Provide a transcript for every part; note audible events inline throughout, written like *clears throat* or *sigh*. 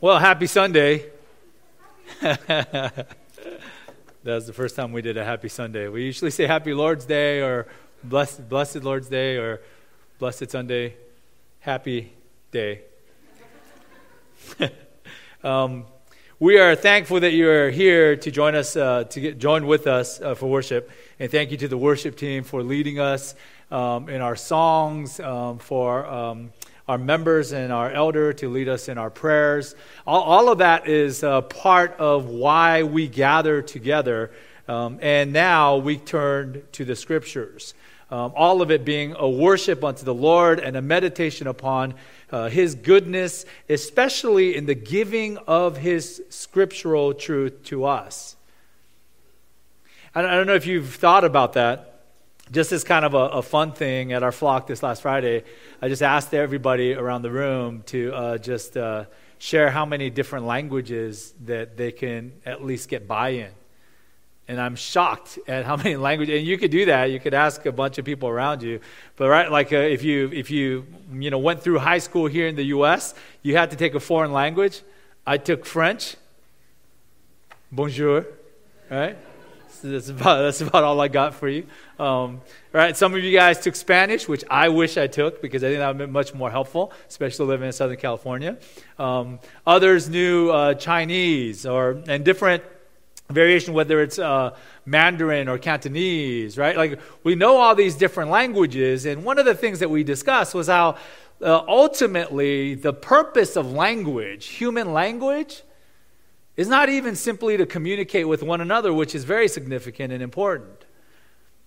Well, happy Sunday. *laughs* That was the first time we did a happy Sunday. We usually say happy Lord's Day or blessed, blessed Lord's Day or blessed Sunday. Happy day. *laughs* um, we are thankful that you are here to join us, uh, to get, join with us uh, for worship. And thank you to the worship team for leading us um, in our songs, um, for um, our members and our elder to lead us in our prayers. All, all of that is uh, part of why we gather together. Um, and now we turn to the scriptures. Um, all of it being a worship unto the Lord and a meditation upon uh, His goodness, especially in the giving of His scriptural truth to us. I don't know if you've thought about that just as kind of a, a, fun thing at our flock this last Friday, I just asked everybody around the room to uh, just uh, share how many different languages that they can at least get by in. And I'm shocked at how *laughs* many languages. And you could do that. You could ask a bunch of people around you. But right, like uh, if you if you you know went through high school here in the U.S., you had to take a foreign language. I took French. Bonjour, right? That's about that's about all I got for you. Um, right? Some of you guys took Spanish, which I wish I took because I think that would be much more helpful, especially living in Southern California. Um, others knew uh, Chinese or and different variation, whether it's uh, Mandarin or Cantonese, right? Like we know all these different languages, and one of the things that we discussed was how uh, ultimately the purpose of language, human language, is not even simply to communicate with one another, which is very significant and important.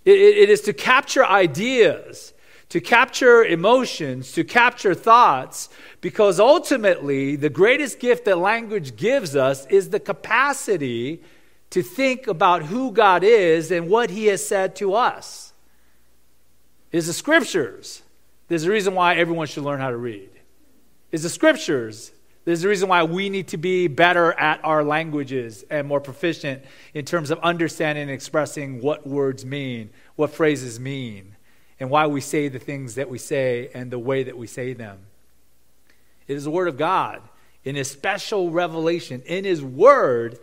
It, it is to capture ideas, to capture emotions, to capture thoughts, because ultimately, the greatest gift that language gives us is the capacity to think about who God is and what He has said to us. Is the scriptures. There's a reason why everyone should learn how to read. Is the scriptures. There's a reason why we need to be better at our languages and more proficient in terms of understanding and expressing what words mean, what phrases mean, and why we say the things that we say and the way that we say them. It is the Word of God in His special revelation, in His Word,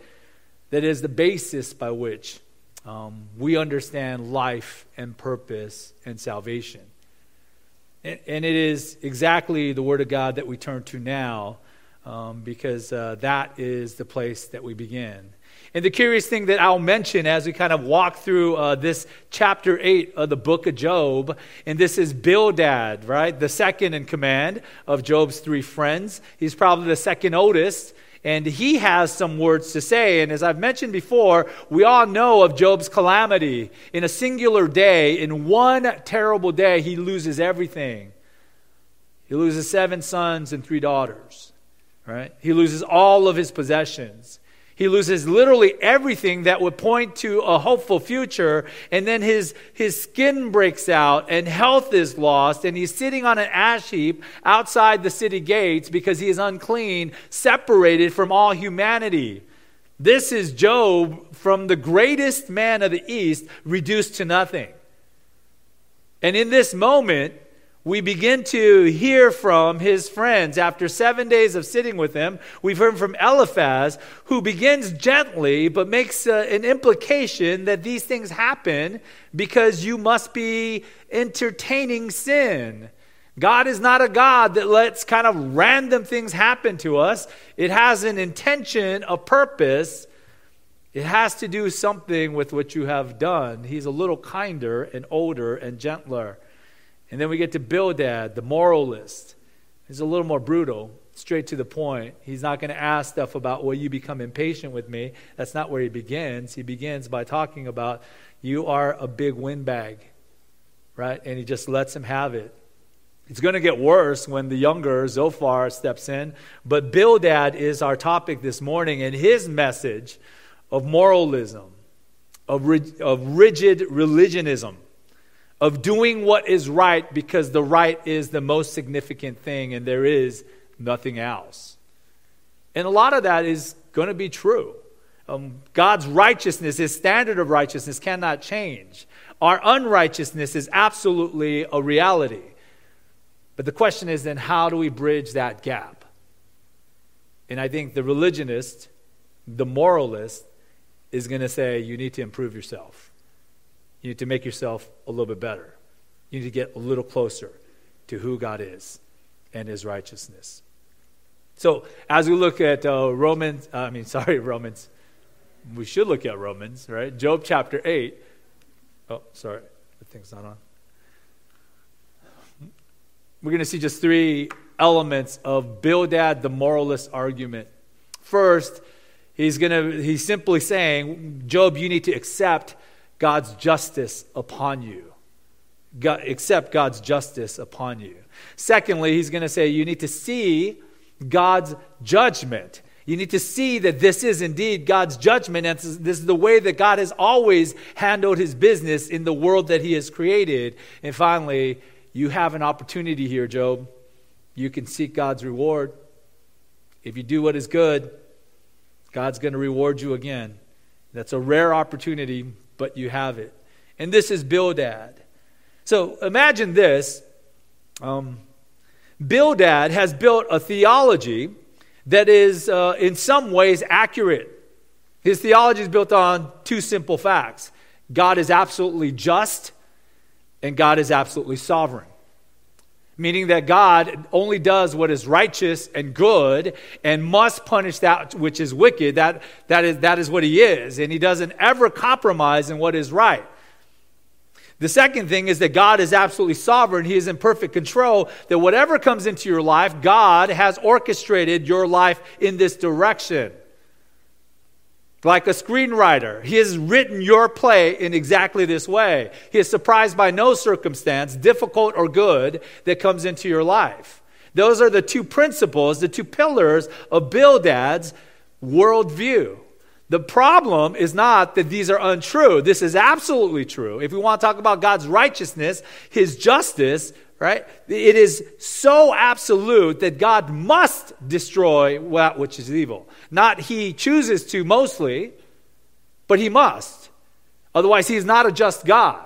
that is the basis by which um, we understand life and purpose and salvation. And, and, it is exactly the Word of God that we turn to now um, because uh, that is the place that we begin. And the curious thing that I'll mention as we kind of walk through uh, this chapter 8 of the book of Job, and this is Bildad, right? The second in command of Job's three friends. He's probably the second oldest, and he has some words to say. And as I've mentioned before, we all know of Job's calamity. In a singular day, in one terrible day, he loses everything. He loses seven sons and three daughters right? He loses all of his possessions. He loses literally everything that would point to a hopeful future, and then his, his skin breaks out, and health is lost, and he's sitting on an ash heap outside the city gates because he is unclean, separated from all humanity. This is Job from the greatest man of the East reduced to nothing. And in this moment, we begin to hear from his friends. After seven days of sitting with him, we've heard from Eliphaz, who begins gently but makes uh, an implication that these things happen because you must be entertaining sin. God is not a God that lets kind of random things happen to us. It has an intention, a purpose. It has to do something with what you have done. He's a little kinder and older and gentler. And then we get to Bildad, the moralist. He's a little more brutal, straight to the point. He's not going to ask stuff about, will you become impatient with me? That's not where he begins. He begins by talking about, you are a big windbag, right? And he just lets him have it. It's going to get worse when the younger Zophar steps in. But Bildad is our topic this morning, and his message of moralism, of, of rigid religionism of doing what is right because the right is the most significant thing and there is nothing else. And a lot of that is going to be true. Um, God's righteousness, his standard of righteousness, cannot change. Our unrighteousness is absolutely a reality. But the question is then, how do we bridge that gap? And I think the religionist, the moralist, is going to say you need to improve yourself. You need to make yourself a little bit better. You need to get a little closer to who God is and his righteousness. So, as we look at uh, Romans, uh, I mean, *laughs* sorry, Romans, we should look at Romans, right? Job chapter 8. Oh, sorry, the thing's not on. We're going to see just three elements of Bildad the moralist argument. First, he's going to he's simply saying, Job, you need to accept God's justice upon you. God, accept God's justice upon you. Secondly, he's going to say you need to see God's judgment. You need to see that this is indeed God's judgment, and this is the way that God has always handled his business in the world that he has created. And finally, you have an opportunity here, Job. You can seek God's reward. If you do what is good, God's going to reward you again. That's a rare opportunity, but you have it. And this is Bildad. So imagine this. Um, Bildad has built a theology that is, uh, in some ways, accurate. His theology is built on two simple facts God is absolutely just, and God is absolutely sovereign. Meaning that God only does what is righteous and good and must punish that which is wicked. That, that, is, that is what He is. And He doesn't ever compromise in what is right. The second thing is that God is absolutely sovereign. He is in perfect control. That whatever comes into your life, God has orchestrated your life in this direction. Like a screenwriter, He has written your play in exactly this way. He is surprised by no circumstance, difficult or good, that comes into your life. Those are the two principles, the two pillars of Bildad's worldview. The problem is not that these are untrue. This is absolutely true. If we want to talk about God's righteousness, His justice, right? It is so absolute that God must destroy that which is evil. Not He chooses to mostly, but He must. Otherwise, He is not a just God.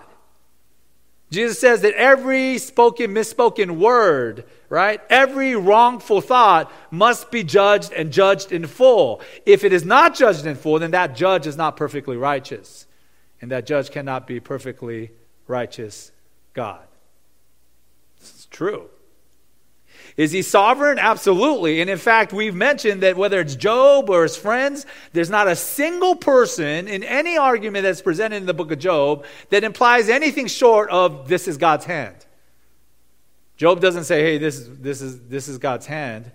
Jesus says that every spoken, misspoken word, right? Every wrongful thought must be judged and judged in full. If it is not judged in full, then that judge is not perfectly righteous. And that judge cannot be perfectly righteous God. True. Is he sovereign? Absolutely. And in fact, we've mentioned that whether it's Job or his friends, there's not a single person in any argument that's presented in the book of Job that implies anything short of this is God's hand. Job doesn't say, hey, this, this, is, this is God's hand.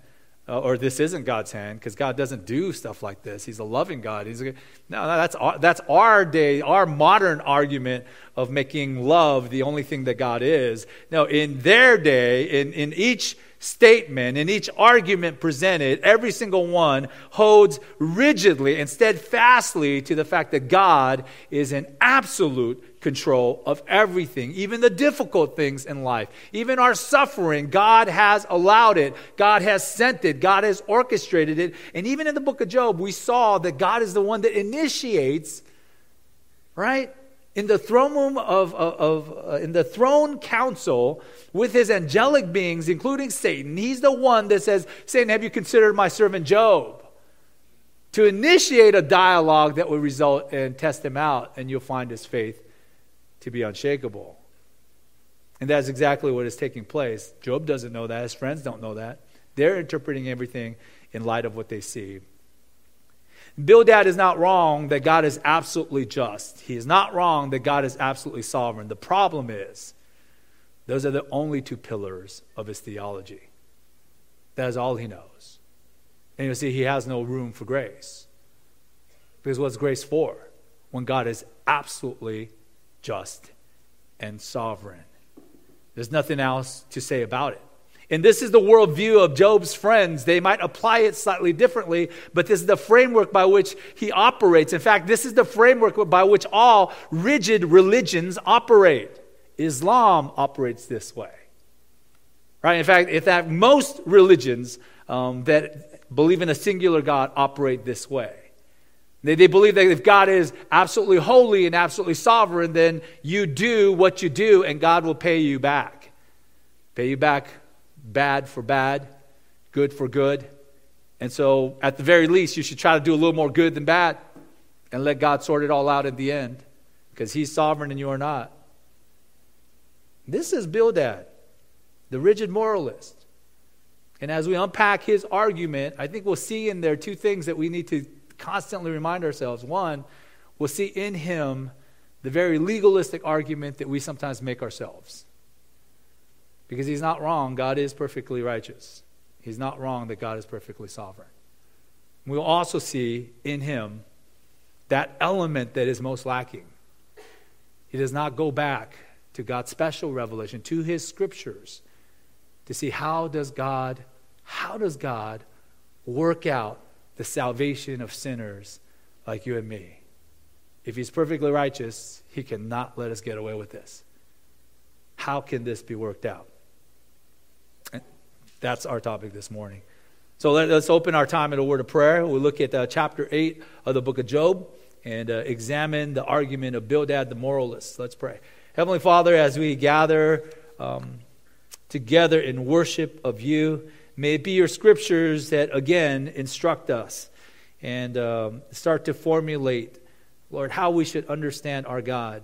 Uh, or this isn't God's hand because God doesn't do stuff like this. He's a loving God. He's a, no, that's our, that's our day, our modern argument of making love the only thing that God is. No, in their day, in, in each statement, in each argument presented, every single one holds rigidly and steadfastly to the fact that God is an absolute control of everything, even the difficult things in life, even our suffering. God has allowed it, God has sent it, God has orchestrated it. And even in the book of Job, we saw that God is the one that initiates, right? in the throne room of, of, of uh, in the throne council with his angelic beings, including Satan. He's the one that says, Satan, have you considered my servant Job? To initiate a dialogue that will result in test him out, and you'll find his faith to be unshakable. And that's exactly what is taking place. Job doesn't know that. His friends don't know that. They're interpreting everything in light of what they see. Bildad is not wrong that God is absolutely just. He is not wrong that God is absolutely sovereign. The problem is, those are the only two pillars of his theology. That is all he knows. And you'll see, he has no room for grace. Because what's grace for? When God is absolutely just and sovereign. There's nothing else to say about it. And this is the worldview of Job's friends. They might apply it slightly differently, but this is the framework by which he operates. In fact, this is the framework by which all rigid religions operate. Islam operates this way. Right? In fact, in fact most religions um, that believe in a singular God operate this way. They, they believe that if God is absolutely holy and absolutely sovereign, then you do what you do and God will pay you back. Pay you back bad for bad, good for good, And so, at the very least, you should try to do a little more good than bad and let God sort it all out at the end because He's sovereign and you are not. This is Bildad, the rigid moralist. And as we unpack his argument, I think we'll see in there two things that we need to constantly remind ourselves. One, we'll see in him the very legalistic argument that we sometimes make ourselves. Because he's not wrong, God is perfectly righteous. He's not wrong that God is perfectly sovereign. We'll also see in him that element that is most lacking. He does not go back to God's special revelation, to his scriptures, to see how does God, how does God work out the salvation of sinners like you and me? If he's perfectly righteous, he cannot let us get away with this. How can this be worked out? That's our topic this morning. So let, us open our time in a word of prayer. We'll look at uh, chapter 8 of the book of Job and uh, examine the argument of Bildad the moralist. Let's pray. Heavenly Father, as we gather um, together in worship of you, may it be your scriptures that again instruct us and um, start to formulate, Lord, how we should understand our God.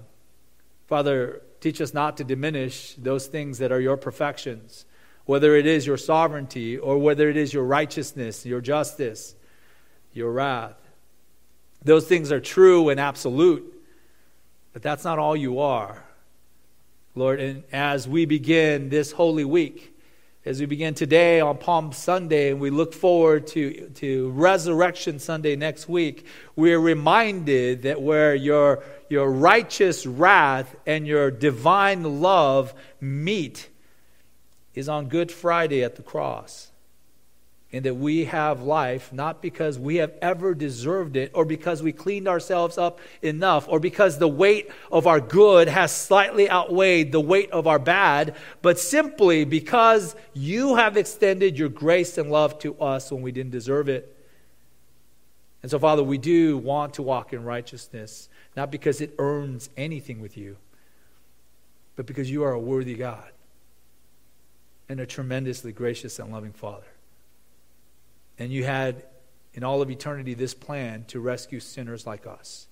Father, teach us not to diminish those things that are your perfections, whether it is your sovereignty or whether it is your righteousness, your justice, your wrath. Those things are true and absolute, but that's not all you are. Lord, and as we begin this holy week, as we begin today on Palm Sunday and we look forward to, to Resurrection Sunday next week, we are reminded that where your, your righteous wrath and your divine love meet is on Good Friday at the cross and that we have life not because we have ever deserved it or because we cleaned ourselves up enough or because the weight of our good has slightly outweighed the weight of our bad, but simply because you have extended your grace and love to us when we didn't deserve it. And so, Father, we do want to walk in righteousness, not because it earns anything with you, but because you are a worthy God and a tremendously gracious and loving Father. And you had, in all of eternity, this plan to rescue sinners like us.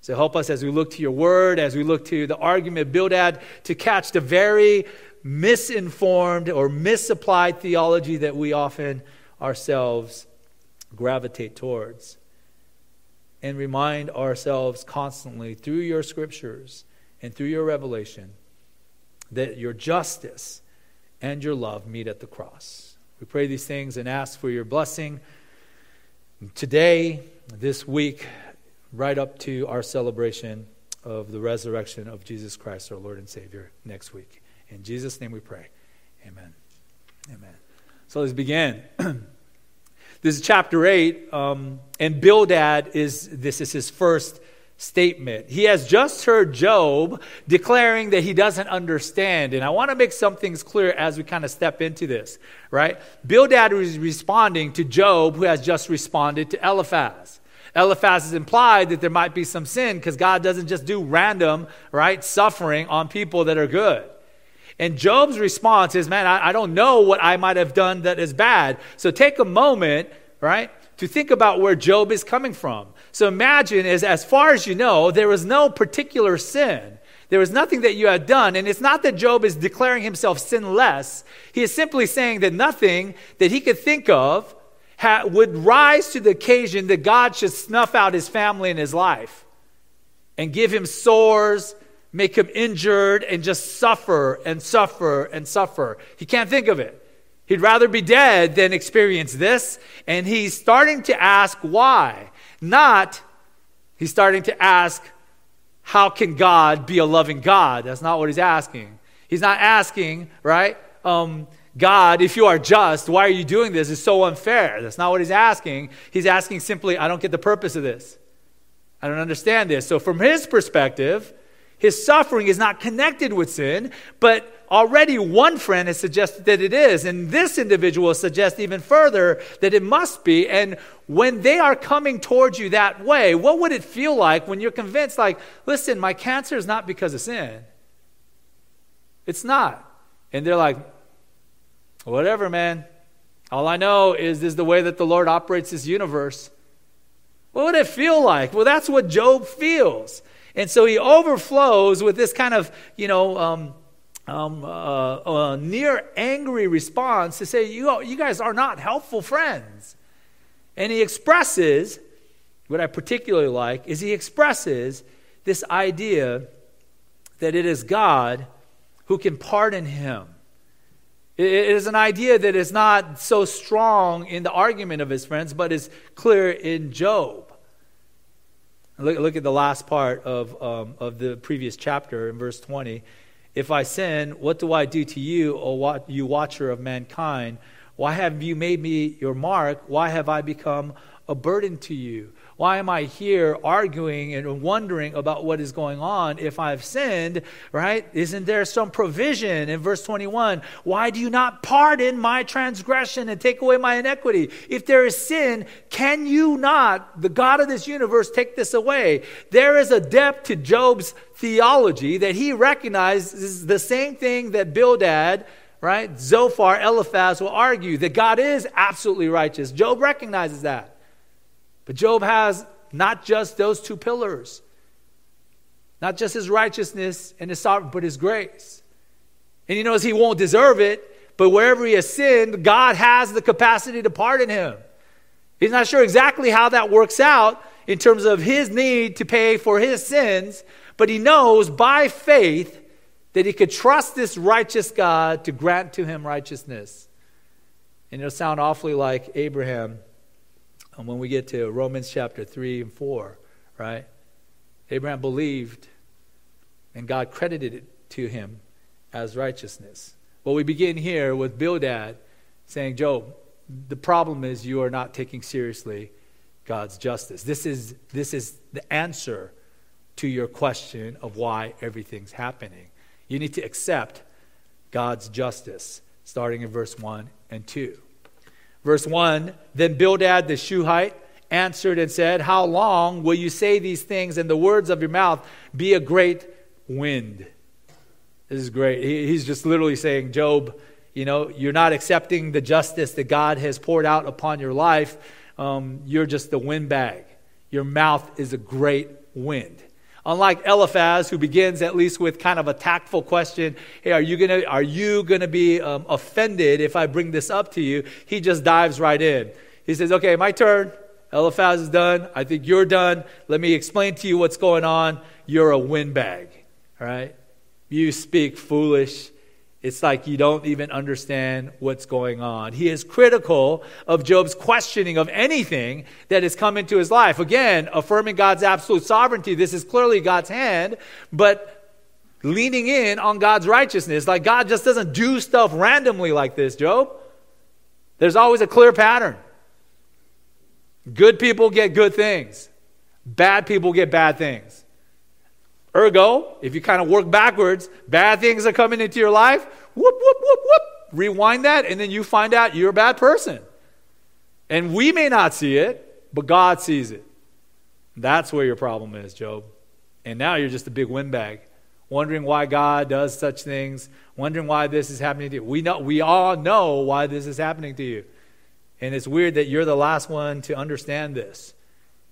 So help us as we look to your word, as we look to the argument of Bildad, to catch the very misinformed or misapplied theology that we often ourselves gravitate towards. And remind ourselves constantly through your scriptures and through your revelation that your justice and your love meet at the cross. We pray these things and ask for your blessing today, this week, right up to our celebration of the resurrection of Jesus Christ, our Lord and Savior, next week. In Jesus' name we pray. Amen. Amen. So let's begin. *clears throat* this is chapter 8, um, and Bildad is, this is his first statement. He has just heard Job declaring that he doesn't understand. And I want to make some things clear as we kind of step into this, right? Bildad is responding to Job, who has just responded to Eliphaz. Eliphaz is implied that there might be some sin because God doesn't just do random, right, suffering on people that are good. And Job's response is, man, I, I don't know what I might have done that is bad. So take a moment, right, to think about where Job is coming from. So imagine, as, as far as you know, there was no particular sin. There was nothing that you had done. And it's not that Job is declaring himself sinless. He is simply saying that nothing that he could think of ha- would rise to the occasion that God should snuff out his family and his life and give him sores, make him injured, and just suffer and suffer and suffer. He can't think of it. He'd rather be dead than experience this. And he's starting to ask why. Not, he's starting to ask, how can God be a loving God? That's not what he's asking. He's not asking, right? Um, God, if you are just, why are you doing this? It's so unfair. That's not what he's asking. He's asking simply, I don't get the purpose of this. I don't understand this. So, from his perspective, his suffering is not connected with sin, but already one friend has suggested that it is. And this individual suggests even further that it must be. And when they are coming towards you that way, what would it feel like when you're convinced, like, listen, my cancer is not because of sin? It's not. And they're like, whatever, man. All I know is this is the way that the Lord operates this universe. What would it feel like? Well, that's what Job feels. And so he overflows with this kind of, you know, um, um, uh, near angry response to say, you, you guys are not helpful friends. And he expresses, what I particularly like, is he expresses this idea that it is God who can pardon him. It is an idea that is not so strong in the argument of his friends, but is clear in Job. Look, look at the last part of, um, of the previous chapter in verse 20. If I sin, what do I do to you, O you watcher of mankind? Why have you made me your mark? Why have I become a burden to you? Why am I here arguing and wondering about what is going on if I've sinned, right? Isn't there some provision in verse 21? Why do you not pardon my transgression and take away my iniquity? If there is sin, can you not, the God of this universe, take this away? There is a depth to Job's theology that he recognizes the same thing that Bildad right? Zophar, Eliphaz will argue that God is absolutely righteous. Job recognizes that. But Job has not just those two pillars, not just his righteousness and his sovereignty, but his grace. And he knows he won't deserve it, but wherever he has sinned, God has the capacity to pardon him. He's not sure exactly how that works out in terms of his need to pay for his sins, but he knows by faith that he could trust this righteous God to grant to him righteousness. And it'll sound awfully like Abraham and when we get to Romans chapter 3 and 4, right? Abraham believed, and God credited it to him as righteousness. Well, we begin here with Bildad saying, Job, the problem is you are not taking seriously God's justice. This is, this is the answer to your question of why everything's happening. You need to accept God's justice, starting in verse 1 and 2. Verse 1 Then Bildad the Shuhite answered and said, How long will you say these things, and the words of your mouth be a great wind? This is great. He's just literally saying, Job, you know, you're not accepting the justice that God has poured out upon your life. Um, you're just the windbag. Your mouth is a great wind. Unlike Eliphaz, who begins at least with kind of a tactful question, hey, are you gonna are you gonna be um, offended if I bring this up to you? He just dives right in. He says, okay, my turn. Eliphaz is done. I think you're done. Let me explain to you what's going on. You're a windbag, right? You speak foolish it's like you don't even understand what's going on. He is critical of Job's questioning of anything that has come into his life. Again, affirming God's absolute sovereignty. This is clearly God's hand, but leaning in on God's righteousness. Like God just doesn't do stuff randomly like this, Job. There's always a clear pattern. Good people get good things, bad people get bad things. Ergo, if you kind of work backwards, bad things are coming into your life, whoop, whoop, whoop, whoop. Rewind that, and then you find out you're a bad person. And we may not see it, but God sees it. That's where your problem is, Job. And now you're just a big windbag, wondering why God does such things, wondering why this is happening to you. We, know, we all know why this is happening to you. And it's weird that you're the last one to understand this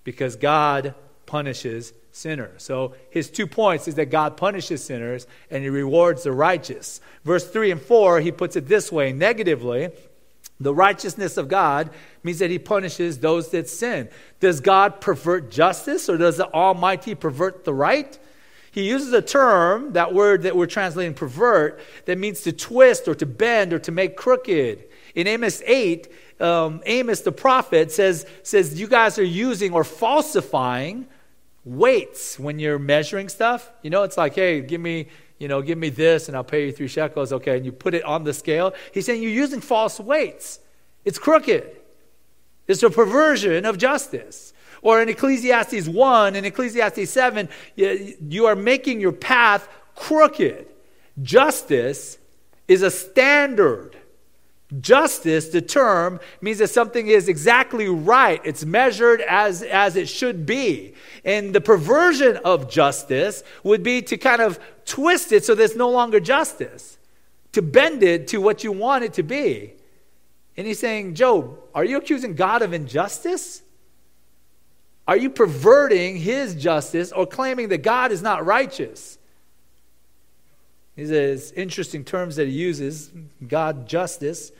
because God punishes sinners. So his two points is that God punishes sinners and he rewards the righteous. Verse 3 and 4, he puts it this way negatively. The righteousness of God means that he punishes those that sin. Does God pervert justice or does the Almighty pervert the right? He uses a term, that word that we're translating pervert, that means to twist or to bend or to make crooked. In Amos 8, um, Amos the prophet says, says, You guys are using or falsifying weights when you're measuring stuff. You know, it's like, hey, give me, you know, give me this and I'll pay you three shekels. Okay, and you put it on the scale. He's saying you're using false weights. It's crooked. It's a perversion of justice. Or in Ecclesiastes 1 and Ecclesiastes 7, you are making your path crooked. Justice is a standard Justice, the term, means that something is exactly right. It's measured as, as it should be. And the perversion of justice would be to kind of twist it so there's no longer justice, to bend it to what you want it to be. And he's saying, Job, are you accusing God of injustice? Are you perverting his justice or claiming that God is not righteous? He says interesting terms that he uses God justice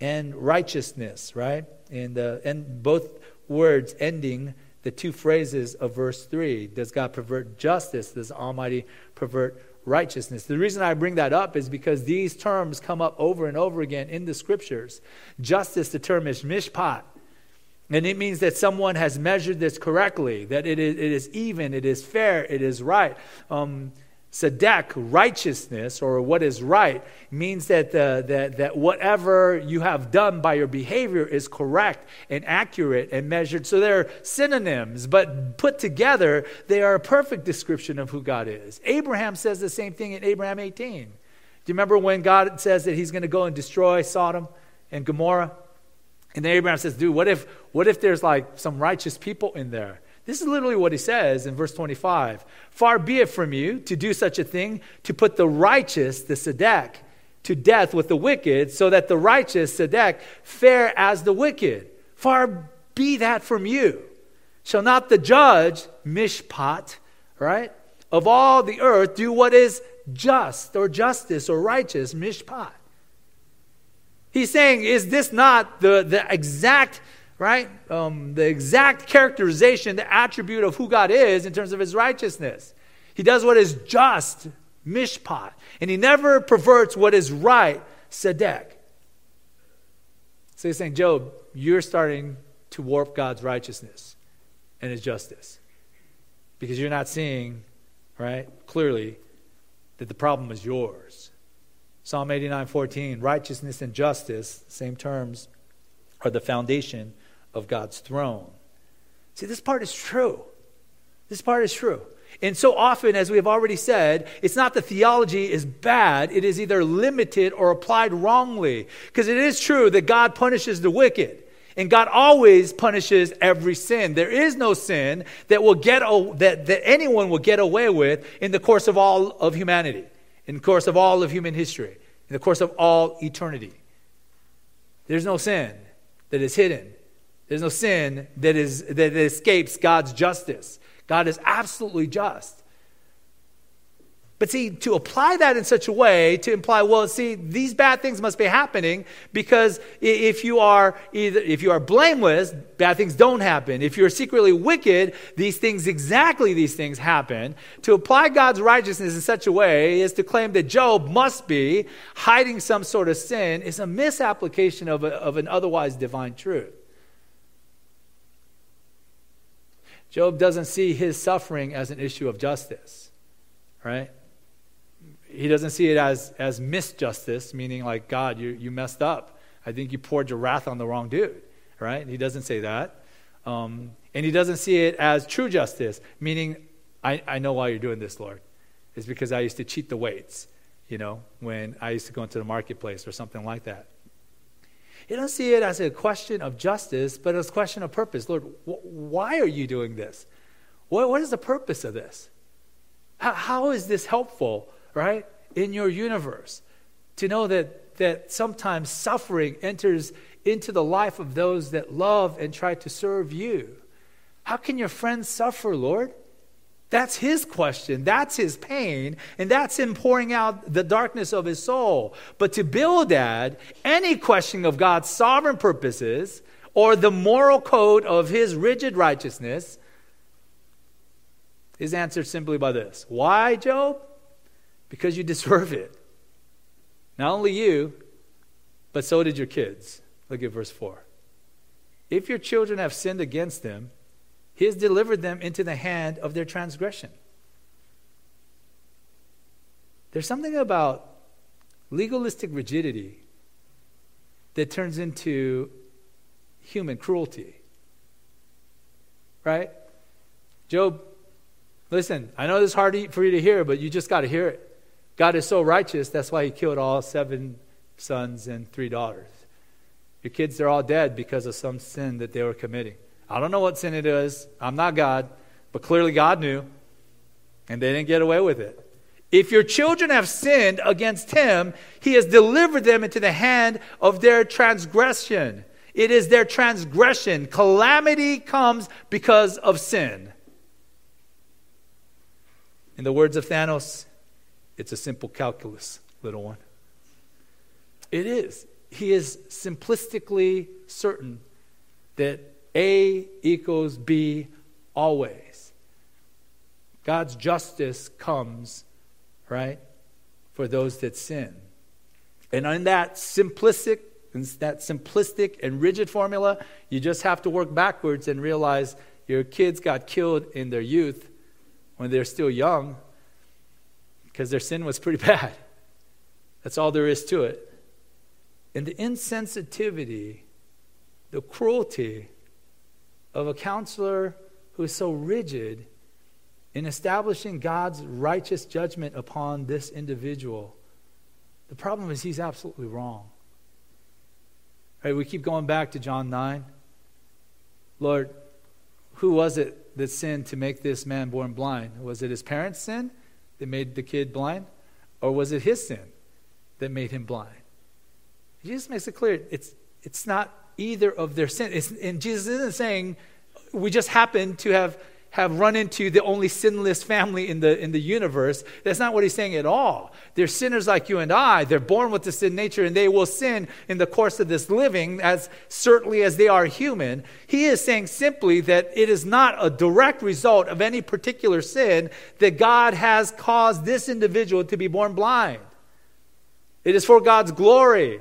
and righteousness, right? And, uh, and both words ending the two phrases of verse 3. Does God pervert justice? Does Almighty pervert righteousness? The reason I bring that up is because these terms come up over and over again in the scriptures. Justice, the term is mishpat. And it means that someone has measured this correctly, that it is, it is even, it is fair, it is right. Um, Sadek, righteousness, or what is right, means that, that, that whatever you have done by your behavior is correct and accurate and measured. So they're synonyms, but put together, they are a perfect description of who God is. Abraham says the same thing in Abraham 18. Do you remember when God says that he's going to go and destroy Sodom and Gomorrah? And then Abraham says, dude, what if, what if there's like some righteous people in there? This is literally what he says in verse 25. Far be it from you to do such a thing, to put the righteous, the Sadek, to death with the wicked, so that the righteous, Sadek, fare as the wicked. Far be that from you. Shall not the judge, Mishpat, right, of all the earth do what is just or justice or righteous, Mishpat? He's saying, is this not the, the exact right? Um, the exact characterization, the attribute of who God is in terms of his righteousness. He does what is just, mishpat, and he never perverts what is right, sedek. So he's saying, Job, you're starting to warp God's righteousness and his justice because you're not seeing, right, clearly that the problem is yours. Psalm 89 14, righteousness and justice, same terms, are the foundation of God's throne. See, this part is true. This part is true. And so often, as we have already said, it's not the theology is bad, it is either limited or applied wrongly. Because it is true that God punishes the wicked. And God always punishes every sin. There is no sin that will get that, that anyone will get away with in the course of all of humanity, in the course of all of human history, in the course of all eternity. There's no sin that is hidden there's no sin that, is, that escapes God's justice. God is absolutely just. But see, to apply that in such a way to imply, well, see, these bad things must be happening because if you are either if you are blameless, bad things don't happen. If you're secretly wicked, these things exactly these things happen. To apply God's righteousness in such a way is to claim that Job must be hiding some sort of sin is a misapplication of, a, of an otherwise divine truth. Job doesn't see his suffering as an issue of justice, right? He doesn't see it as, as misjustice, meaning like, God, you, you messed up. I think you poured your wrath on the wrong dude, right? He doesn't say that. Um, and he doesn't see it as true justice, meaning, I, I know why you're doing this, Lord. It's because I used to cheat the weights, you know, when I used to go into the marketplace or something like that. You don't see it as a question of justice, but as a question of purpose. Lord, wh- why are you doing this? What, what is the purpose of this? How, how is this helpful, right, in your universe? To know that, that sometimes suffering enters into the life of those that love and try to serve you. How can your friends suffer, Lord? That's his question. That's his pain. And that's him pouring out the darkness of his soul. But to Bildad, any questioning of God's sovereign purposes or the moral code of his rigid righteousness is answered simply by this Why, Job? Because you deserve it. Not only you, but so did your kids. Look at verse 4. If your children have sinned against them, he has delivered them into the hand of their transgression. There's something about legalistic rigidity that turns into human cruelty. Right? Job, listen, I know this is hard for you to hear, but you just got to hear it. God is so righteous, that's why he killed all seven sons and three daughters. Your kids, they're all dead because of some sin that they were committing. I don't know what sin it is. I'm not God, but clearly God knew, and they didn't get away with it. If your children have sinned against him, he has delivered them into the hand of their transgression. It is their transgression. Calamity comes because of sin. In the words of Thanos, it's a simple calculus, little one. It is. He is simplistically certain that A equals B always. God's justice comes, right, for those that sin. And in that simplistic, in that simplistic and rigid formula, you just have to work backwards and realize your kids got killed in their youth when they're still young because their sin was pretty *laughs* bad. That's all there is to it. And the insensitivity, the cruelty of a counselor who is so rigid in establishing God's righteous judgment upon this individual. The problem is he's absolutely wrong. Right, we keep going back to John 9. Lord, who was it that sinned to make this man born blind? Was it his parents' sin that made the kid blind? Or was it his sin that made him blind? Jesus makes it clear it's, it's not either of their sin. It's, and Jesus isn't saying we just happen to have, have run into the only sinless family in the, in the universe. That's not what he's saying at all. They're sinners like you and I. They're born with the sin nature and they will sin in the course of this living as certainly as they are human. He is saying simply that it is not a direct result of any particular sin that God has caused this individual to be born blind. It is for God's glory.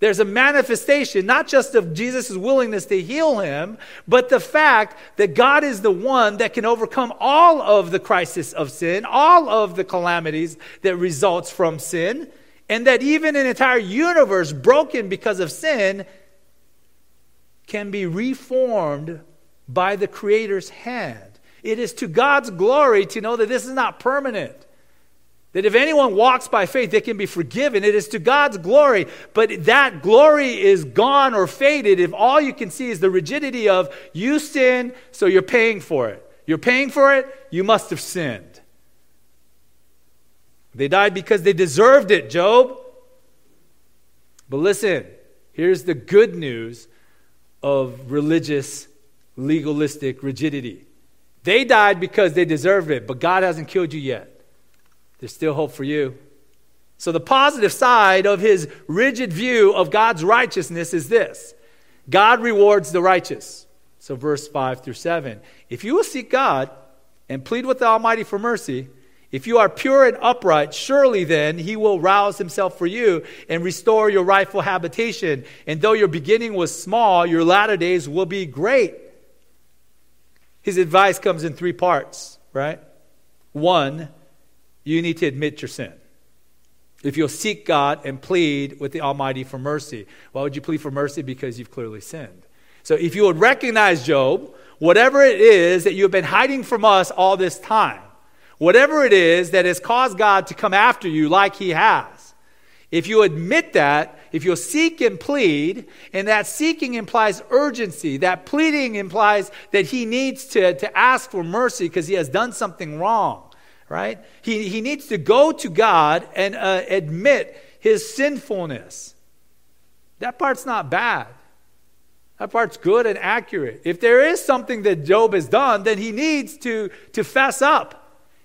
There's a manifestation, not just of Jesus' willingness to heal him, but the fact that God is the one that can overcome all of the crisis of sin, all of the calamities that results from sin, and that even an entire universe broken because of sin can be reformed by the Creator's hand. It is to God's glory to know that this is not permanent. That if anyone walks by faith, they can be forgiven. It is to God's glory, but that glory is gone or faded if all you can see is the rigidity of you sin, so you're paying for it. You're paying for it, you must have sinned. They died because they deserved it, Job. But listen, here's the good news of religious, legalistic rigidity. They died because they deserved it, but God hasn't killed you yet. There's still hope for you. So, the positive side of his rigid view of God's righteousness is this God rewards the righteous. So, verse 5 through 7. If you will seek God and plead with the Almighty for mercy, if you are pure and upright, surely then he will rouse himself for you and restore your rightful habitation. And though your beginning was small, your latter days will be great. His advice comes in three parts, right? One, you need to admit your sin. If you'll seek God and plead with the Almighty for mercy. Why would you plead for mercy? Because you've clearly sinned. So if you would recognize, Job, whatever it is that you have been hiding from us all this time, whatever it is that has caused God to come after you like he has, if you admit that, if you'll seek and plead, and that seeking implies urgency, that pleading implies that he needs to, to ask for mercy because he has done something wrong right? He, he needs to go to God and uh, admit his sinfulness. That part's not bad. That part's good and accurate. If there is something that Job has done, then he needs to, to fess up.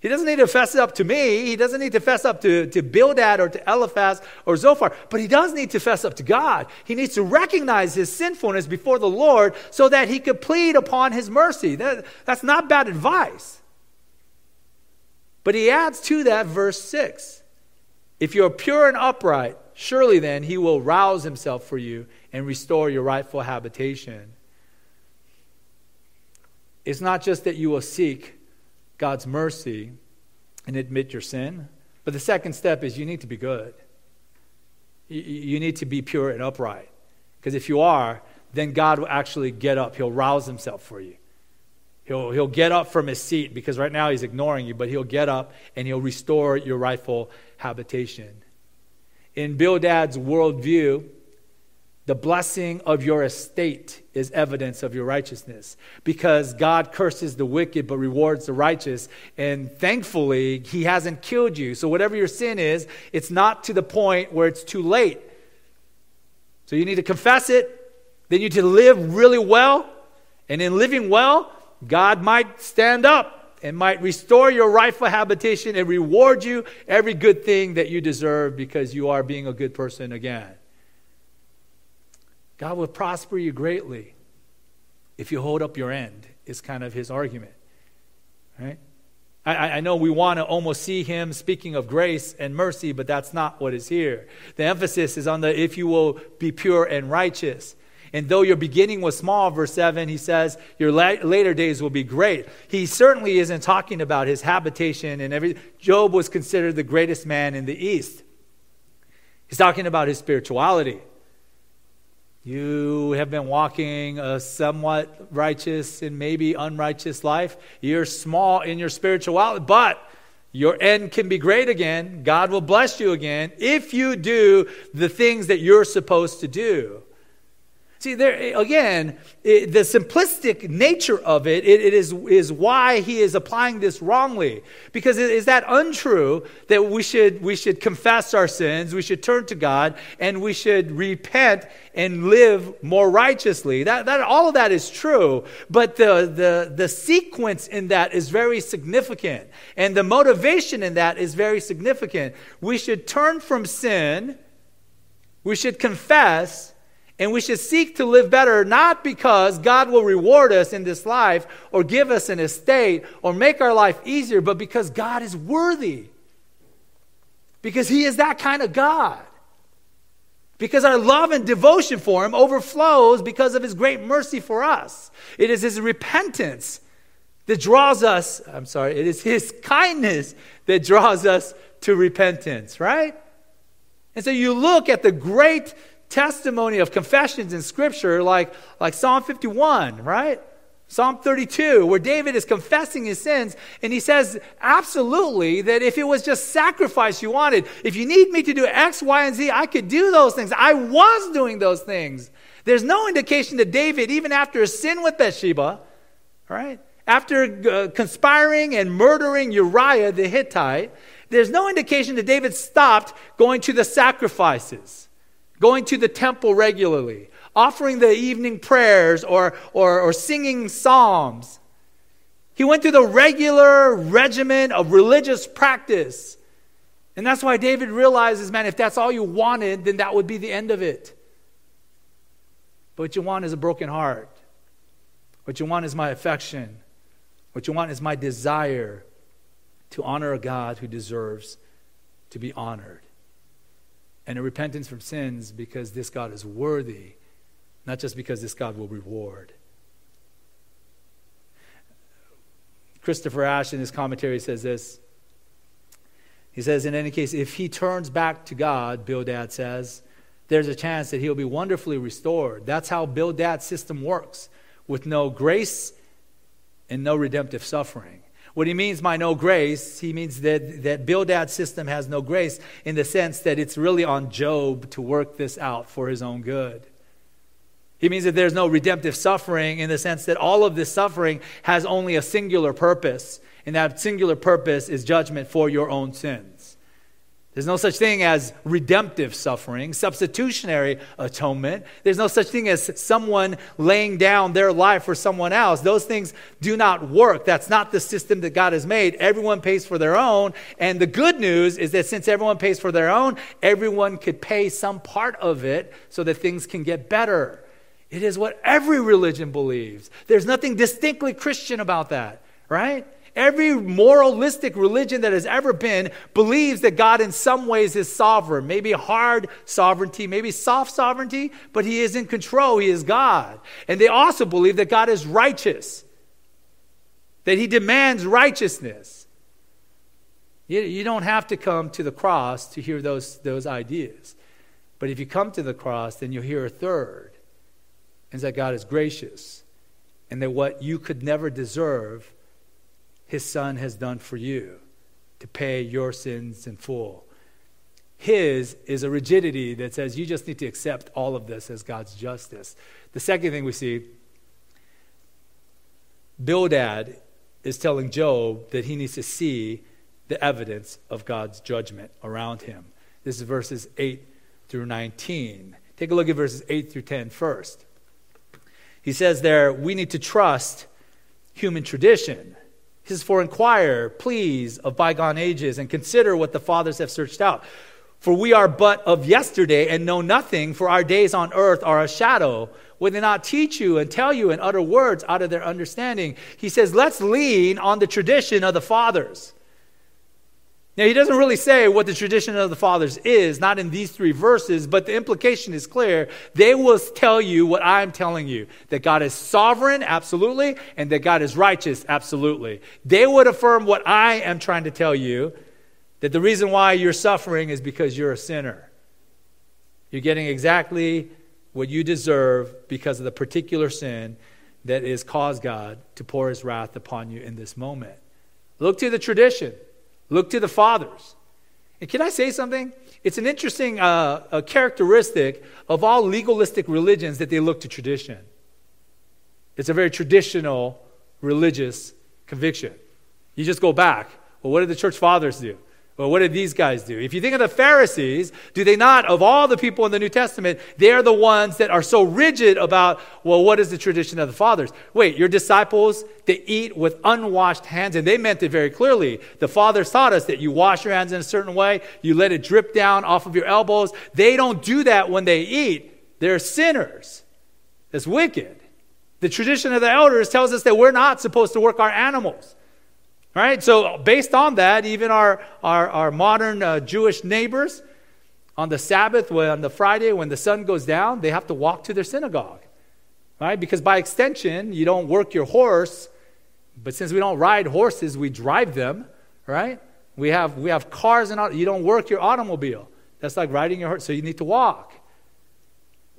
He doesn't need to fess up to me. He doesn't need to fess up to, to Bildad or to Eliphaz or Zophar. But he does need to fess up to God. He needs to recognize his sinfulness before the Lord so that he could plead upon his mercy. That, that's not bad advice. But he adds to that verse 6 If you're pure and upright, surely then he will rouse himself for you and restore your rightful habitation. It's not just that you will seek God's mercy and admit your sin, but the second step is you need to be good. You need to be pure and upright. Because if you are, then God will actually get up. He'll rouse himself for you. He'll, he'll get up from his seat because right now he's ignoring you, but he'll get up and he'll restore your rightful habitation. In Bildad's worldview, The blessing of your estate is evidence of your righteousness because God curses the wicked but rewards the righteous. And thankfully, He hasn't killed you. So, whatever your sin is, it's not to the point where it's too late. So, you need to confess it. Then, you need to live really well. And in living well, God might stand up and might restore your rightful habitation and reward you every good thing that you deserve because you are being a good person again. God will prosper you greatly if you hold up your end, is kind of his argument. Right? I, I know we want to almost see him speaking of grace and mercy, but that's not what is here. The emphasis is on the if you will be pure and righteous. And though your beginning was small, verse 7, he says, your la- later days will be great. He certainly isn't talking about his habitation and every. Job was considered the greatest man in the East. He's talking about his spirituality. You have been walking a somewhat righteous and maybe unrighteous life. You're small in your spirituality, but your end can be great again. God will bless you again if you do the things that you're supposed to do. See, there again, it, the simplistic nature of it, it, it is, is why he is applying this wrongly. Because is that untrue that we should, we should confess our sins, we should turn to God, and we should repent and live more righteously? That, that, all of that is true, but the, the, the sequence in that is very significant, and the motivation in that is very significant. We should turn from sin, we should confess and we should seek to live better not because God will reward us in this life or give us an estate or make our life easier, but because God is worthy. Because He is that kind of God. Because our love and devotion for Him overflows because of His great mercy for us. It is His repentance that draws us, I'm sorry, it is His kindness that draws us to repentance, right? And so you look at the great testimony of confessions in Scripture, like, like Psalm 51, right? Psalm 32, where David is confessing his sins, and he says, absolutely, that if it was just sacrifice you wanted, if you need me to do X, Y, and Z, I could do those things. I was doing those things. There's no indication that David, even after his sin with Bathsheba, right, after uh, conspiring and murdering Uriah the Hittite, there's no indication that David stopped going to the sacrifices going to the temple regularly, offering the evening prayers or, or, or singing psalms. He went through the regular regimen of religious practice. And that's why David realizes, man, if that's all you wanted, then that would be the end of it. But what you want is a broken heart. What you want is my affection. What you want is my desire to honor a God who deserves to be honored and a repentance from sins because this God is worthy, not just because this God will reward. Christopher Ash in his commentary says this. He says, in any case, if he turns back to God, Bildad says, there's a chance that he'll be wonderfully restored. That's how Bildad's system works, with no grace and no redemptive suffering. What he means by no grace, he means that, that Bildad's system has no grace in the sense that it's really on Job to work this out for his own good. He means that there's no redemptive suffering in the sense that all of this suffering has only a singular purpose, and that singular purpose is judgment for your own sins. There's no such thing as redemptive suffering, substitutionary atonement. There's no such thing as someone laying down their life for someone else. Those things do not work. That's not the system that God has made. Everyone pays for their own. And the good news is that since everyone pays for their own, everyone could pay some part of it so that things can get better. It is what every religion believes. There's nothing distinctly Christian about that, right? Every moralistic religion that has ever been believes that God, in some ways, is sovereign. Maybe hard sovereignty, maybe soft sovereignty, but He is in control. He is God. And they also believe that God is righteous, that He demands righteousness. You, you don't have to come to the cross to hear those, those ideas. But if you come to the cross, then you'll hear a third. And that God is gracious. And that what you could never deserve, his son has done for you to pay your sins in full. His is a rigidity that says you just need to accept all of this as God's justice. The second thing we see Bildad is telling Job that he needs to see the evidence of God's judgment around him. This is verses 8 through 19. Take a look at verses 8 through 10 first. He says there, we need to trust human tradition. Says, For inquire, please, of bygone ages, and consider what the fathers have searched out. For we are but of yesterday and know nothing, for our days on earth are a shadow. Will they not teach you and tell you and utter words out of their understanding? He says, Let's lean on the tradition of the fathers. Now, he doesn't really say what the tradition of the fathers is, not in these three verses, but the implication is clear. They will tell you what I'm telling you that God is sovereign, absolutely, and that God is righteous, absolutely. They would affirm what I am trying to tell you that the reason why you're suffering is because you're a sinner. You're getting exactly what you deserve because of the particular sin that has caused God to pour his wrath upon you in this moment. Look to the tradition. Look to the fathers. And can I say something? It's an interesting uh, characteristic of all legalistic religions that they look to tradition. It's a very traditional religious conviction. You just go back. Well, what did the church fathers do? Well, what did these guys do? If you think of the Pharisees, do they not, of all the people in the New Testament, they're the ones that are so rigid about, well, what is the tradition of the fathers? Wait, your disciples, they eat with unwashed hands, and they meant it very clearly. The fathers taught us that you wash your hands in a certain way, you let it drip down off of your elbows. They don't do that when they eat. They're sinners. That's wicked. The tradition of the elders tells us that we're not supposed to work our animals. Right? So, based on that, even our, our, our modern uh, Jewish neighbors, on the Sabbath, when, on the Friday, when the sun goes down, they have to walk to their synagogue. Right? Because by extension, you don't work your horse, but since we don't ride horses, we drive them. Right? We have, we have cars and you don't work your automobile. That's like riding your horse, so you need to walk.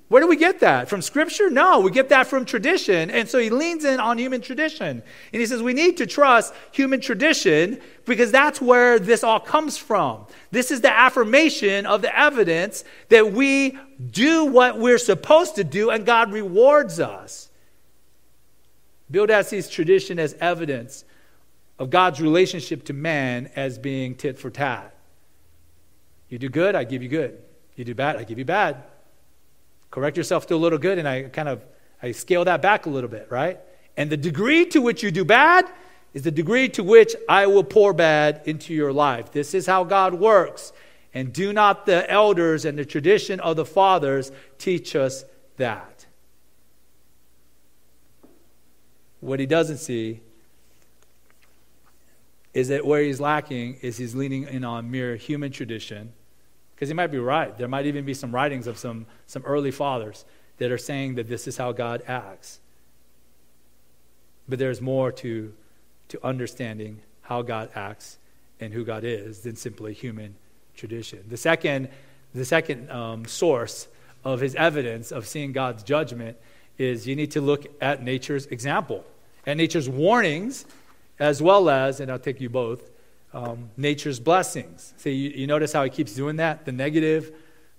Where do we get that? From Scripture? No, we get that from tradition. And so he leans in on human tradition. And he says we need to trust human tradition because that's where this all comes from. This is the affirmation of the evidence that we do what we're supposed to do and God rewards us. Bildad sees tradition as evidence of God's relationship to man as being tit for tat. You do good, I give you good. You do bad, I give you bad correct yourself to a little good, and I kind of I scale that back a little bit, right? And the degree to which you do bad is the degree to which I will pour bad into your life. This is how God works. And do not the elders and the tradition of the fathers teach us that? What he doesn't see is that where he's lacking is he's leaning in on mere human tradition because he might be right. There might even be some writings of some, some early fathers that are saying that this is how God acts. But there's more to, to understanding how God acts and who God is than simply human tradition. The second, the second um, source of his evidence of seeing God's judgment is you need to look at nature's example and nature's warnings, as well as, and I'll take you both, um, nature's blessings. See, you, you, notice how he keeps doing that? The negative,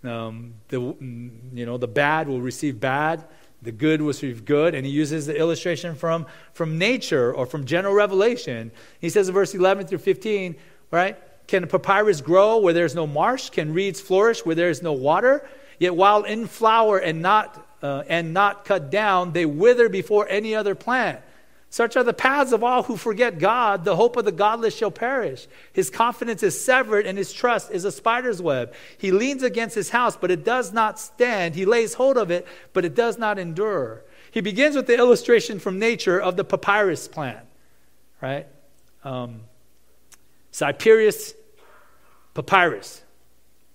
um, the, you know, the bad will receive bad, the good will receive good. And he uses the illustration from, from nature or from general revelation. He says in verse 11 through 15, right? Can papyrus grow where there's no marsh? Can reeds flourish where there is no water? Yet while in flower and not, uh, and not cut down, they wither before any other plant. Such are the paths of all who forget God. The hope of the godless shall perish. His confidence is severed, and his trust is a spider's web. He leans against his house, but it does not stand. He lays hold of it, but it does not endure. He begins with the illustration from nature of the papyrus plant, right? Um, Cyperus papyrus.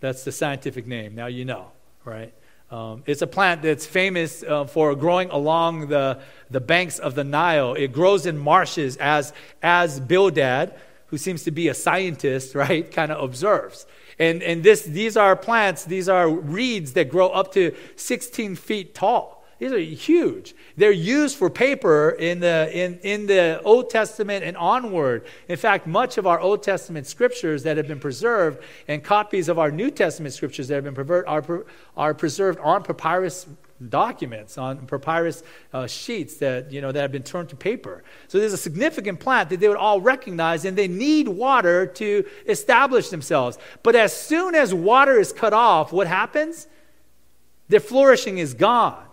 That's the scientific name. Now you know, right? Um, it's a plant that's famous uh, for growing along the, the banks of the Nile. It grows in marshes as, as Bildad, who seems to be a scientist, *laughs* right, kind of observes. And, and this, these are plants, these are reeds that grow up to 16 feet tall. These are huge. They're used for paper in the, in, in the Old Testament and onward. In fact, much of our Old Testament scriptures that have been preserved and copies of our New Testament scriptures that have been preserved are, are preserved on papyrus documents on papyrus uh, sheets that you know that have been turned to paper so there's a significant plant that they would all recognize and they need water to establish themselves but as soon as water is cut off what happens their flourishing is gone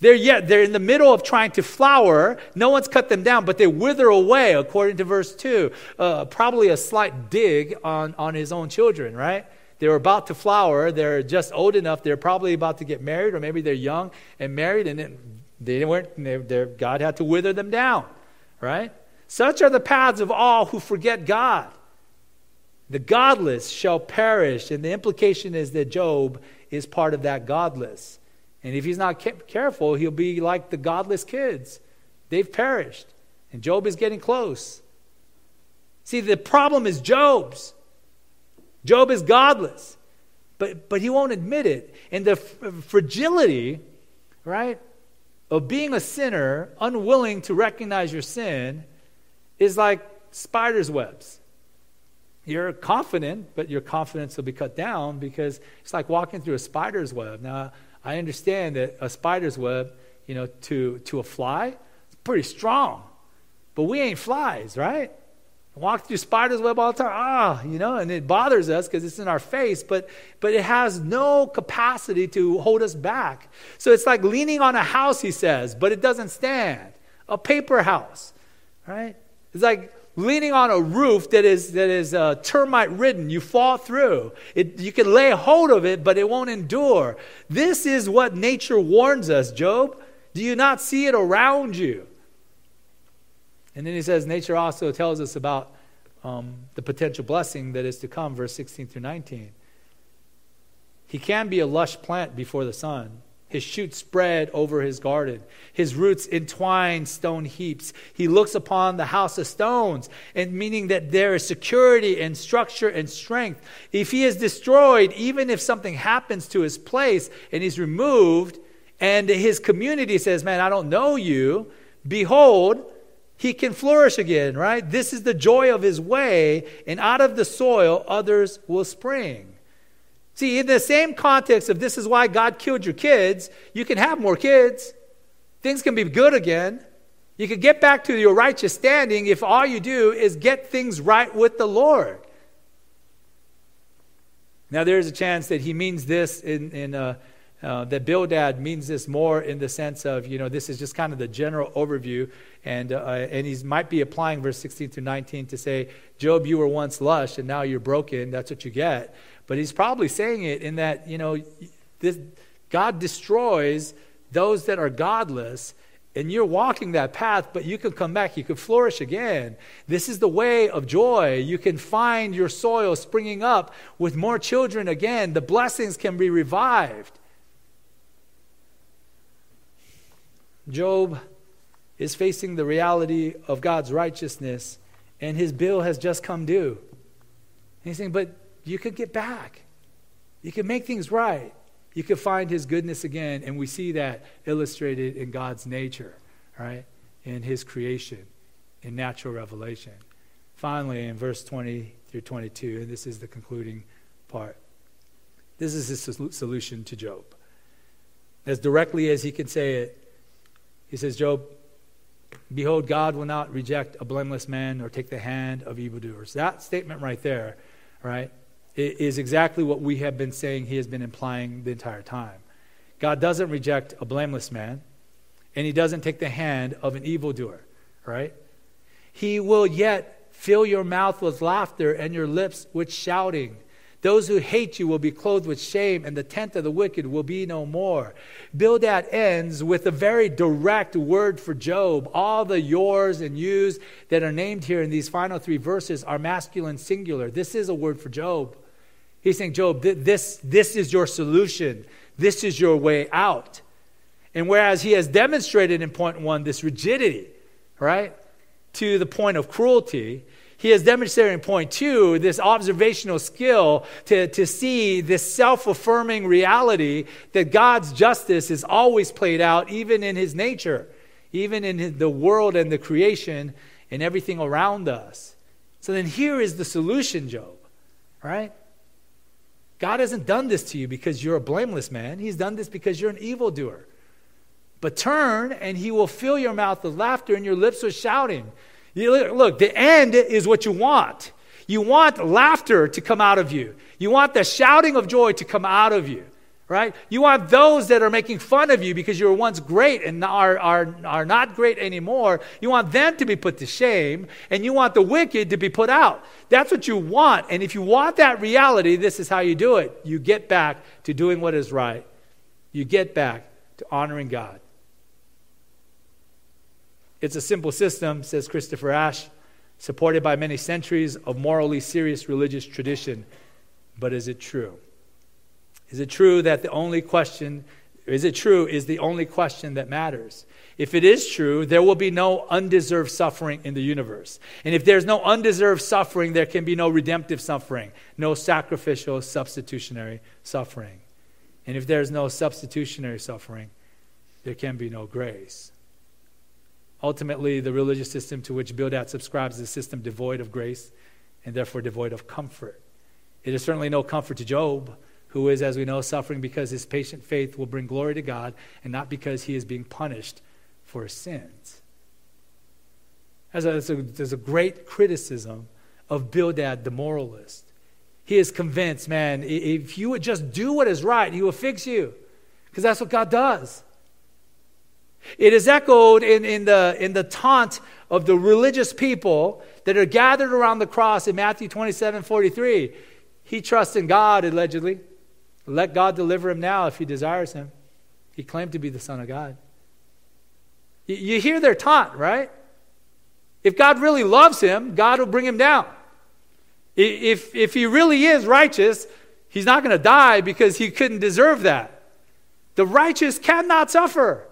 they're yet they're in the middle of trying to flower. No one's cut them down, but they wither away, according to verse two. Uh, probably a slight dig on on his own children, right? They were about to flower. They're just old enough. They're probably about to get married, or maybe they're young and married, and they weren't. They, God had to wither them down, right? Such are the paths of all who forget God. The godless shall perish, and the implication is that Job is part of that godless. And if he's not careful, he'll be like the godless kids. They've perished. And Job is getting close. See, the problem is Job's. Job is godless, but, but he won't admit it. And the fragility, right, of being a sinner, unwilling to recognize your sin, is like spider's webs. You're confident, but your confidence will be cut down because it's like walking through a spider's web. Now, I understand that a spider's web, you know, to, to a fly, it's pretty strong. But we ain't flies, right? walk through spider's web all the time ah you know and it bothers us because it's in our face but but it has no capacity to hold us back so it's like leaning on a house he says but it doesn't stand a paper house right it's like leaning on a roof that is, that is uh, termite ridden. You fall through. It, you can lay hold of it, but it won't endure. This is what nature warns us, Job. Do you not see it around you? And then he says, nature also tells us about um, the potential blessing that is to come, verse 16 through 19. He can be a lush plant before the sun his shoots spread over his garden. His roots entwine stone heaps. He looks upon the house of stones, and meaning that there is security and structure and strength. If he is destroyed, even if something happens to his place and he's removed, and his community says, Man, I don't know you, behold, he can flourish again, right? This is the joy of his way, and out of the soil others will spring. See, in the same context of this is why God killed your kids, you can have more kids. Things can be good again. You can get back to your righteous standing if all you do is get things right with the Lord. Now, there's a chance that he means this in, in uh, uh, that Bildad means this more in the sense of, you know, this is just kind of the general overview. And, uh, and he might be applying verse 16 to 19 to say, Job, you were once lush and now you're broken. That's what you get. But he's probably saying it in that, you know, this, God destroys those that are godless, and you're walking that path, but you can come back, you can flourish again. This is the way of joy. You can find your soil springing up with more children again. The blessings can be revived. Job is facing the reality of God's righteousness, and his bill has just come due. And he's saying, But you could get back. You could make things right. You could find his goodness again. And we see that illustrated in God's nature, right? In his creation, in natural revelation. Finally, in verse 20 through 22, and this is the concluding part, this is his solution to Job. As directly as he can say it, he says, Job, behold, God will not reject a blameless man or take the hand of evildoers. That statement right there, right, is exactly what we have been saying he has been implying the entire time. God doesn't reject a blameless man, and he doesn't take the hand of an evildoer, right? He will yet fill your mouth with laughter and your lips with shouting. Those who hate you will be clothed with shame, and the tent of the wicked will be no more. Bildad ends with a very direct word for Job. All the yours and yous that are named here in these final three verses are masculine singular. This is a word for Job. He's saying, Job, this, this is your solution. This is your way out. And whereas he has demonstrated in point one this rigidity, right, to the point of cruelty, He has demonstrated in point two this observational skill to, to see this self affirming reality that God's justice is always played out, even in his nature, even in the world and the creation and everything around us. So then here is the solution, Job, right? God hasn't done this to you because you're a blameless man. He's done this because you're an evildoer. But turn, and he will fill your mouth with laughter and your lips with shouting. You look, look, the end is what you want. You want laughter to come out of you. You want the shouting of joy to come out of you, right? You want those that are making fun of you because you were once great and are, are, are not great anymore. You want them to be put to shame, and you want the wicked to be put out. That's what you want. And if you want that reality, this is how you do it. You get back to doing what is right, you get back to honoring God. It's a simple system, says Christopher Ash, supported by many centuries of morally serious religious tradition. But is it true? Is it true that the only question, is it true, is the only question that matters? If it is true, there will be no undeserved suffering in the universe. And if there's no undeserved suffering, there can be no redemptive suffering, no sacrificial, substitutionary suffering. And if there's no substitutionary suffering, there can be no grace. Ultimately, the religious system to which Bildad subscribes is a system devoid of grace and therefore devoid of comfort. It is certainly no comfort to Job, who is, as we know, suffering because his patient faith will bring glory to God and not because he is being punished for his sins. There's a, there's a, great criticism of Bildad the moralist. He is convinced, man, if you would just do what is right, he will fix you. Because that's what God does. It is echoed in, in, the, in the taunt of the religious people that are gathered around the cross in Matthew 27 43. He trusts in God, allegedly. Let God deliver him now if he desires him. He claimed to be the Son of God. You, hear their taunt, right? If God really loves him, God will bring him down. If, if he really is righteous, he's not going to die because he couldn't deserve that. The righteous cannot suffer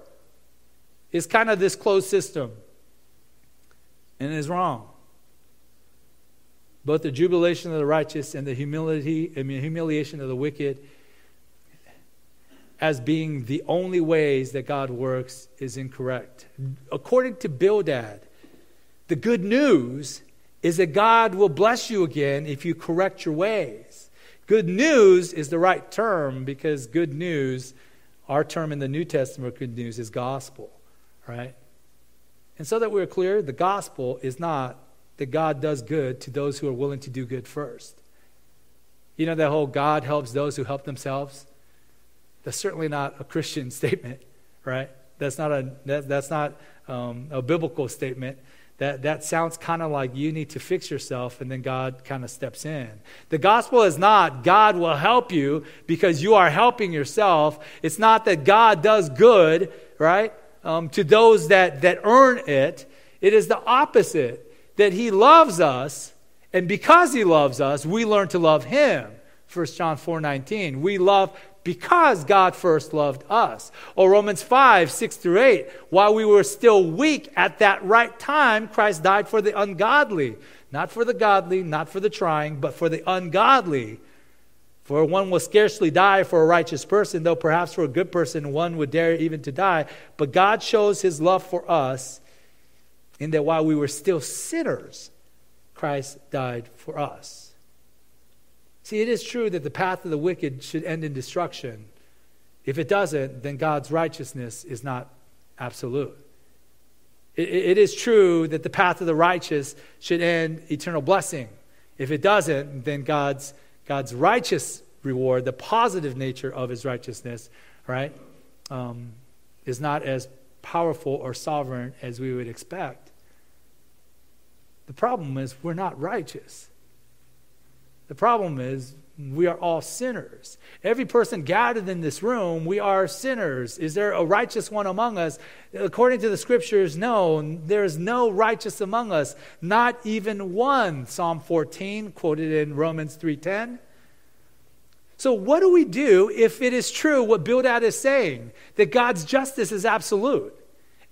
It's kind of this closed system. And it is wrong. Both the jubilation of the righteous and the humility, I mean, humiliation of the wicked as being the only ways that God works is incorrect. According to Bildad, the good news is that God will bless you again if you correct your ways. Good news is the right term because good news, our term in the New Testament, good news is gospel right? And so that we're clear, the gospel is not that God does good to those who are willing to do good first. You know that whole God helps those who help themselves? That's certainly not a Christian *laughs* statement, right? That's not a, that, that's not, um, a biblical statement. That, that sounds kind of like you need to fix yourself and then God kind of steps in. The gospel is not God will help you because you are helping yourself. It's not that God does good, right? um, to those that, that earn it. It is the opposite that he loves us, and because he loves us, we learn to love him. 1 John 4 19. We love because God first loved us. Or Romans 5 6 through 8. While we were still weak at that right time, Christ died for the ungodly. Not for the godly, not for the trying, but for the ungodly. For one will scarcely die for a righteous person, though perhaps for a good person one would dare even to die. But God shows his love for us in that while we were still sinners, Christ died for us. See, it is true that the path of the wicked should end in destruction. If it doesn't, then God's righteousness is not absolute. it, it is true that the path of the righteous should end eternal blessing. If it doesn't, then God's God's righteous reward, the positive nature of his righteousness, right, um, is not as powerful or sovereign as we would expect. The problem is we're not righteous. The problem is we are all sinners. Every person gathered in this room, we are sinners. Is there a righteous one among us? According to the scriptures, no, there is no righteous among us, not even one. Psalm 14 quoted in Romans 3:10. So what do we do if it is true what Bildad is saying that God's justice is absolute?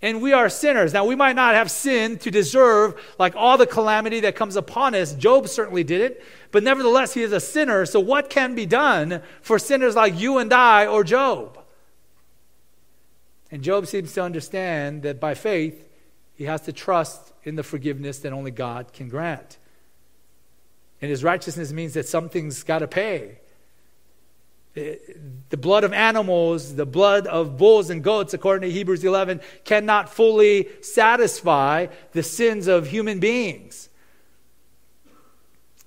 And we are sinners. Now, we might not have sinned to deserve like all the calamity that comes upon us. Job certainly did it, but nevertheless, he is a sinner. So, what can be done for sinners like you and I or Job? And Job seems to understand that by faith, he has to trust in the forgiveness that only God can grant. And his righteousness means that something's got to pay. Eh, the blood of animals, the blood of bulls and goats, according to Hebrews 11, cannot fully satisfy the sins of human beings.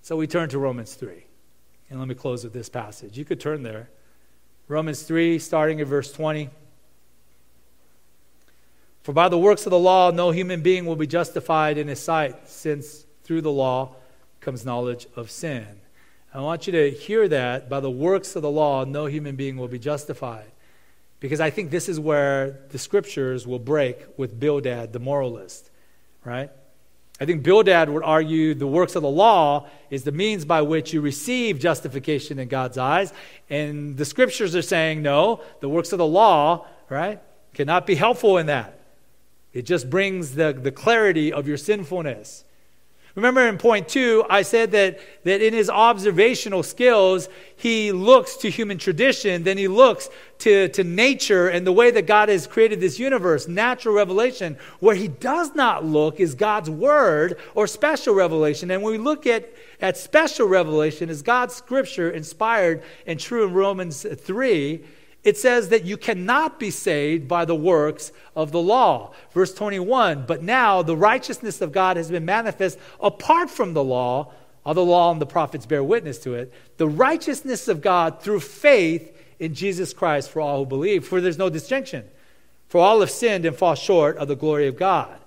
So we turn to Romans 3. And let me close with this passage. You could turn there. Romans 3, starting at verse 20. For by the works of the law, no human being will be justified in his sight, since through the law comes knowledge of sin. I want you to hear that by the works of the law, no human being will be justified. Because I think this is where the scriptures will break with Bildad, the moralist, right? I think Bildad would argue the works of the law is the means by which you receive justification in God's eyes. And the scriptures are saying, no, the works of the law, right, cannot be helpful in that. It just brings the, the clarity of your sinfulness. Remember in point two, I said that, that in his observational skills, he looks to human tradition, then he looks to, to nature and the way that God has created this universe, natural revelation. Where he does not look is God's word or special revelation. And when we look at, at special revelation, is God's scripture inspired and true in Romans 3? It says that you cannot be saved by the works of the law. Verse 21 But now the righteousness of God has been manifest apart from the law, although the law and the prophets bear witness to it. The righteousness of God through faith in Jesus Christ for all who believe. For there's no distinction. For all have sinned and fall short of the glory of God,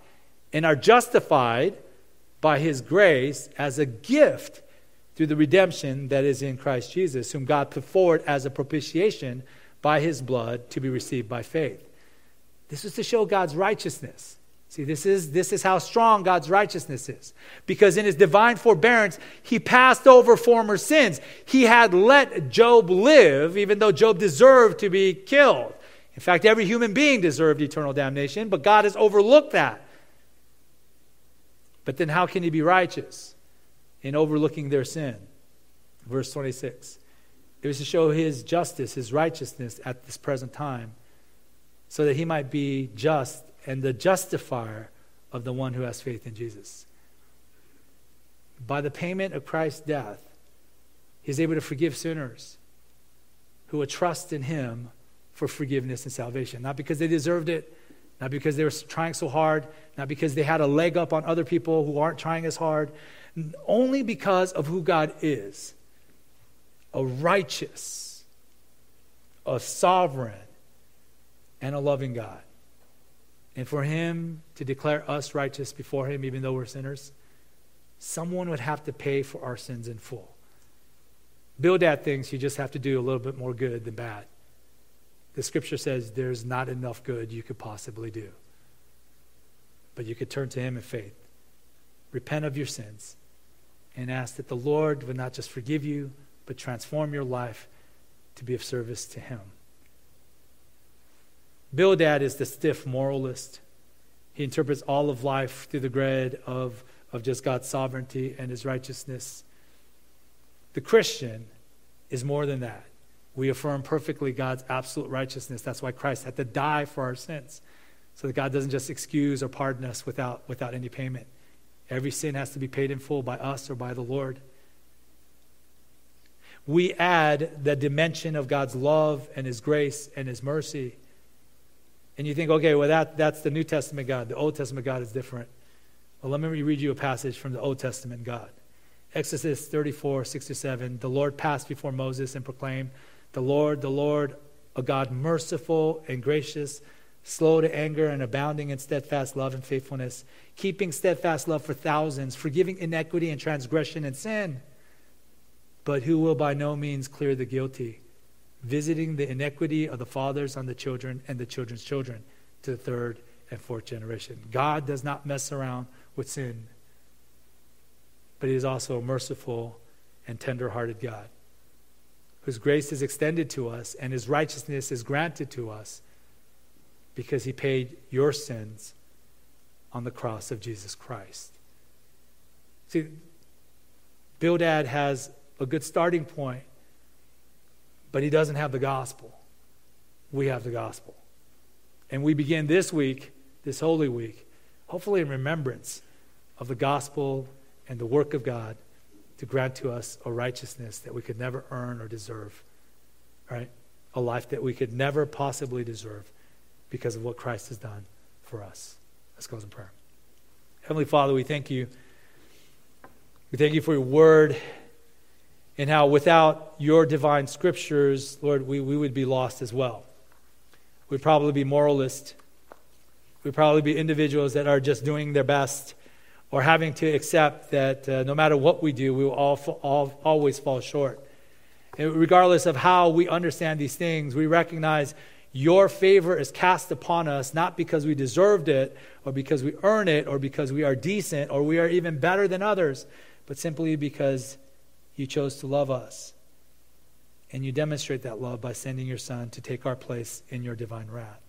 and are justified by his grace as a gift through the redemption that is in Christ Jesus, whom God put forward as a propitiation by his blood to be received by faith. This is to show God's righteousness. See, this is, this is how strong God's righteousness is. Because in his divine forbearance, he passed over former sins. He had let Job live, even though Job deserved to be killed. In fact, every human being deserved eternal damnation, but God has overlooked that. But then how can he be righteous in overlooking their sin? Verse 26. It was to show his justice, his righteousness at this present time, so that he might be just and the justifier of the one who has faith in Jesus. By the payment of Christ's death, he's able to forgive sinners who would trust in him for forgiveness and salvation. Not because they deserved it, not because they were trying so hard, not because they had a leg up on other people who aren't trying as hard, only because of who God is a righteous, a sovereign, and a loving God. And for him to declare us righteous before him, even though we're sinners, someone would have to pay for our sins in full. Bildad things you just have to do a little bit more good than bad. The scripture says there's not enough good you could possibly do. But you could turn to him in faith, repent of your sins, and ask that the Lord would not just forgive you, but transform your life to be of service to Him. Bildad is the stiff moralist. He interprets all of life through the grid of, of just God's sovereignty and His righteousness. The Christian is more than that. We affirm perfectly God's absolute righteousness. That's why Christ had to die for our sins, so that God doesn't just excuse or pardon us without, without any payment. Every sin has to be paid in full by us or by the Lord we add the dimension of God's love and His grace and His mercy. And you think, okay, well, that, that's the New Testament God. The Old Testament God is different. Well, let me read you a passage from the Old Testament God. Exodus 34, 6 to 7. The Lord passed before Moses and proclaimed, The Lord, the Lord, a God merciful and gracious, slow to anger and abounding in steadfast love and faithfulness, keeping steadfast love for thousands, forgiving iniquity and transgression and sin but who will by no means clear the guilty, visiting the iniquity of the fathers on the children and the children's children to the third and fourth generation. God does not mess around with sin, but He is also a merciful and tender hearted God whose grace is extended to us and His righteousness is granted to us because he paid your sins on the cross of Jesus Christ. See, Bildad has a good starting point, but he doesn't have the gospel. We have the gospel. And we begin this week, this Holy Week, hopefully in remembrance of the gospel and the work of God to grant to us a righteousness that we could never earn or deserve, right? A life that we could never possibly deserve because of what Christ has done for us. Let's close in prayer. Heavenly Father, we thank you. We thank you for your word and how without your divine scriptures, Lord, we, we would be lost as well. We'd probably be moralists. We'd probably be individuals that are just doing their best or having to accept that uh, no matter what we do, we will all, all, always fall short. And regardless of how we understand these things, we recognize your favor is cast upon us not because we deserved it or because we earn it or because we are decent or we are even better than others, but simply because you chose to love us. And you demonstrate that love by sending your Son to take our place in your divine wrath.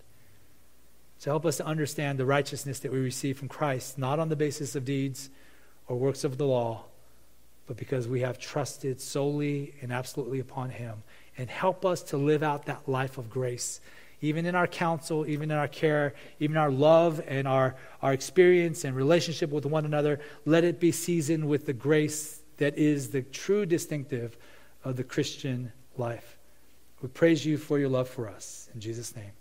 So help us to understand the righteousness that we receive from Christ, not on the basis of deeds or works of the law, but because we have trusted solely and absolutely upon Him. And help us to live out that life of grace, even in our counsel, even in our care, even our love and our, our experience and relationship with one another. Let it be seasoned with the grace that is the true distinctive of the Christian life. We praise you for your love for us. In Jesus' name.